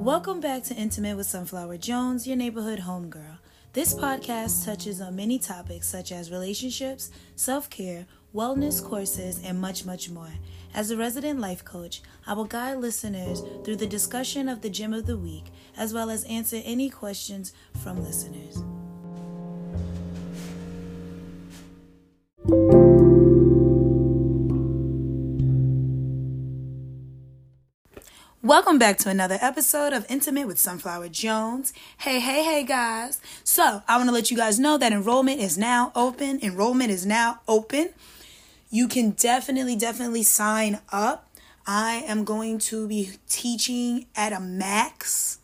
Welcome back to Intimate with Sunflower Jones, your neighborhood homegirl. This podcast touches on many topics such as relationships, self care, wellness courses, and much, much more. As a resident life coach, I will guide listeners through the discussion of the gem of the week, as well as answer any questions from listeners. Welcome back to another episode of Intimate with Sunflower Jones. Hey, hey, hey, guys. So, I want to let you guys know that enrollment is now open. Enrollment is now open. You can definitely, definitely sign up. I am going to be teaching at a max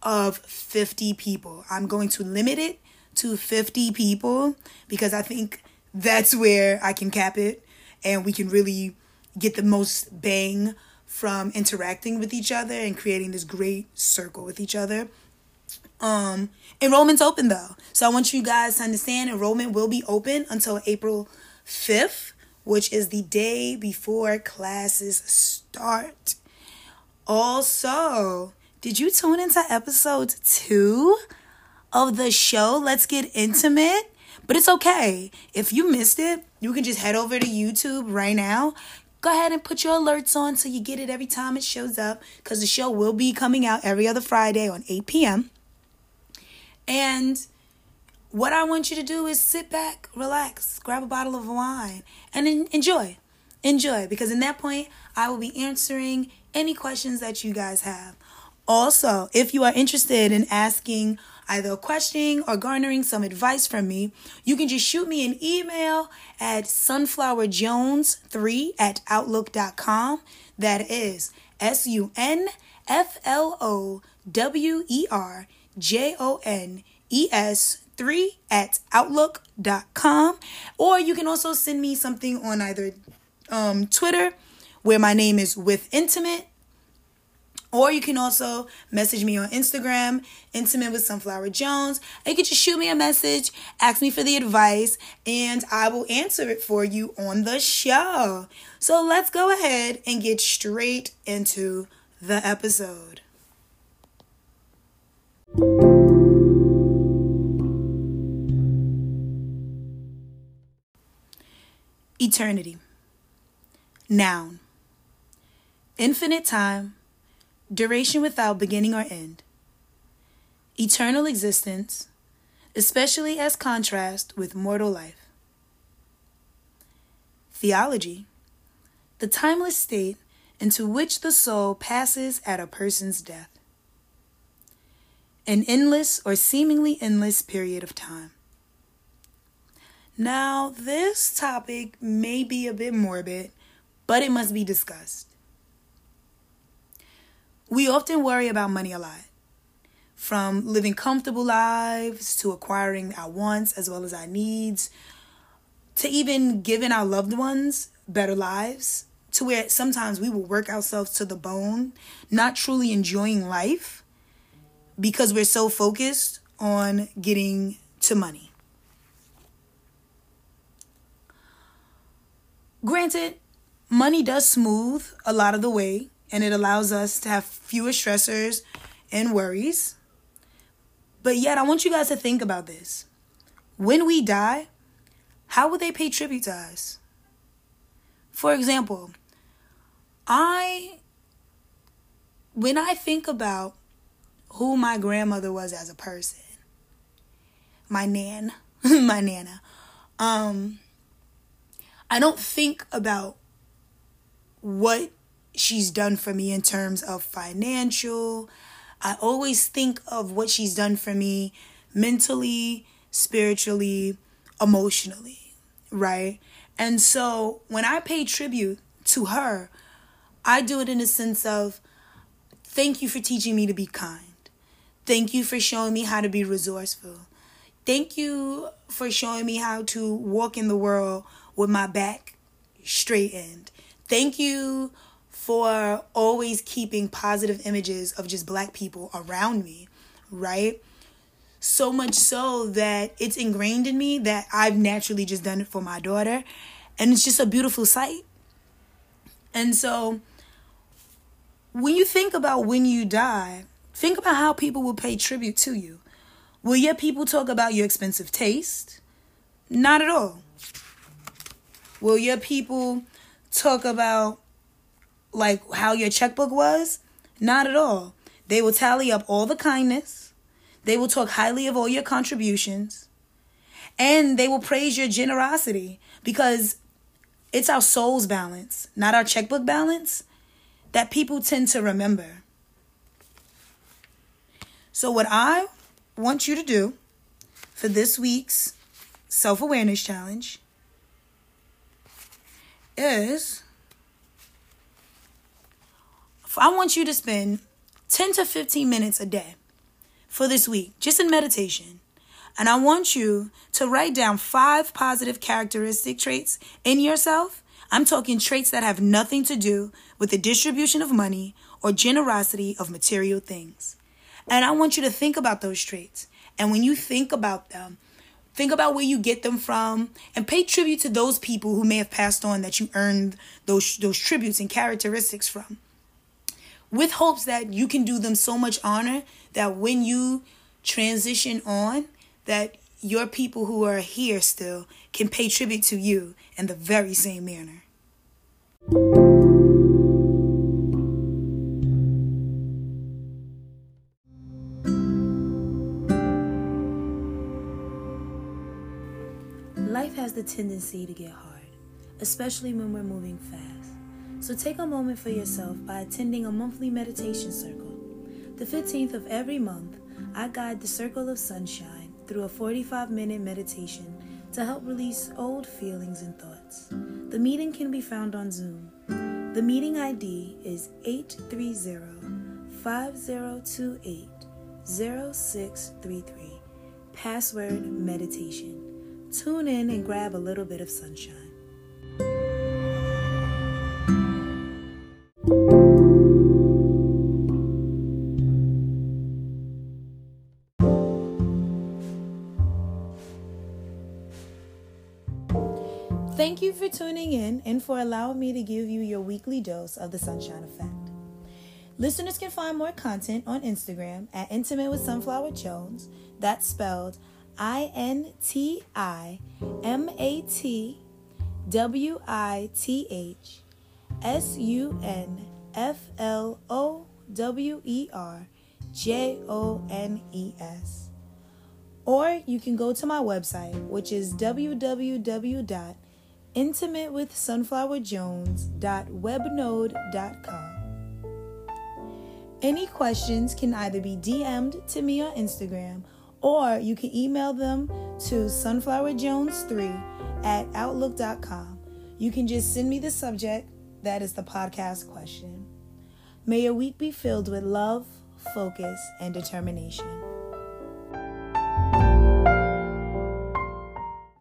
of 50 people. I'm going to limit it to 50 people because I think that's where I can cap it and we can really get the most bang from interacting with each other and creating this great circle with each other. Um, enrollment's open though. So I want you guys to understand enrollment will be open until April 5th, which is the day before classes start. Also, did you tune into episode two of the show? Let's get intimate. But it's okay. If you missed it, you can just head over to YouTube right now go ahead and put your alerts on so you get it every time it shows up because the show will be coming out every other Friday on 8 p.m. And what I want you to do is sit back, relax, grab a bottle of wine, and enjoy. Enjoy, because in that point, I will be answering any questions that you guys have. Also, if you are interested in asking either questioning or garnering some advice from me, you can just shoot me an email at sunflowerjones3 at outlook.com. That is S U N F L O W E R J O N E S 3 at outlook.com. Or you can also send me something on either um, Twitter, where my name is with intimate or you can also message me on Instagram, Intimate with Sunflower Jones. And you can just shoot me a message, ask me for the advice, and I will answer it for you on the show. So let's go ahead and get straight into the episode. Eternity. Noun. Infinite time duration without beginning or end, eternal existence, especially as contrast with mortal life. Theology, the timeless state into which the soul passes at a person's death. An endless or seemingly endless period of time. Now, this topic may be a bit morbid, but it must be discussed. We often worry about money a lot. From living comfortable lives to acquiring our wants as well as our needs to even giving our loved ones better lives to where sometimes we will work ourselves to the bone, not truly enjoying life because we're so focused on getting to money. Granted, money does smooth a lot of the way and it allows us to have fewer stressors and worries. But yet, I want you guys to think about this. When we die, how will they pay tribute to us? For example, I, when I think about who my grandmother was as a person, my nan, my nana, um, I don't think about what she's done for me in terms of financial. I always think of what she's done for me mentally, spiritually, emotionally, right? And so when I pay tribute to her, I do it in a sense of thank you for teaching me to be kind. Thank you for showing me how to be resourceful. Thank you for showing me how to walk in the world with my back straightened. Thank you for always keeping positive images of just black people around me, right? So much so that it's ingrained in me that I've naturally just done it for my daughter. And it's just a beautiful sight. And so when you think about when you die, Think about how people will pay tribute to you. Will your people talk about your expensive taste? Not at all. Will your people talk about like how your checkbook was? Not at all. They will tally up all the kindness. They will talk highly of all your contributions. And they will praise your generosity because it's our soul's balance, not our checkbook balance, that people tend to remember. So, what I want you to do for this week's self awareness challenge is I want you to spend 10 to 15 minutes a day for this week, just in meditation. And I want you to write down five positive characteristic traits in yourself. I'm talking traits that have nothing to do with the distribution of money or generosity of material things. And I want you to think about those traits. And when you think about them, think about where you get them from and pay tribute to those people who may have passed on that you earned those those tributes and characteristics from with hopes that you can do them so much honor that when you transition on that your people who are here still can pay tribute to you in the very same manner. Life has the tendency to get hard, especially when we're moving fast. So take a moment for yourself by attending a monthly meditation circle. The 15th of every month, I guide the Circle of Sunshine through a 45 minute meditation to help release old feelings and thoughts. The meeting can be found on Zoom. The meeting ID is 830 5028 0633. Password meditation. Tune in and grab a little bit of sunshine. Thank you for tuning in and for allowing me to give you your weekly dose of the Sunshine Effect. Listeners can find more content on Instagram at Intimate with Sunflower Jones. That's spelled I N T I M A T W I T H S U N F L O W E R J O N E S. Or you can go to my website, which is www.intimatewithsunflowerjones.webnode.com. Any questions can either be DM'd to me on Instagram or you can email them to sunflowerjones3 at outlook.com. You can just send me the subject, that is the podcast question. May your week be filled with love, focus, and determination.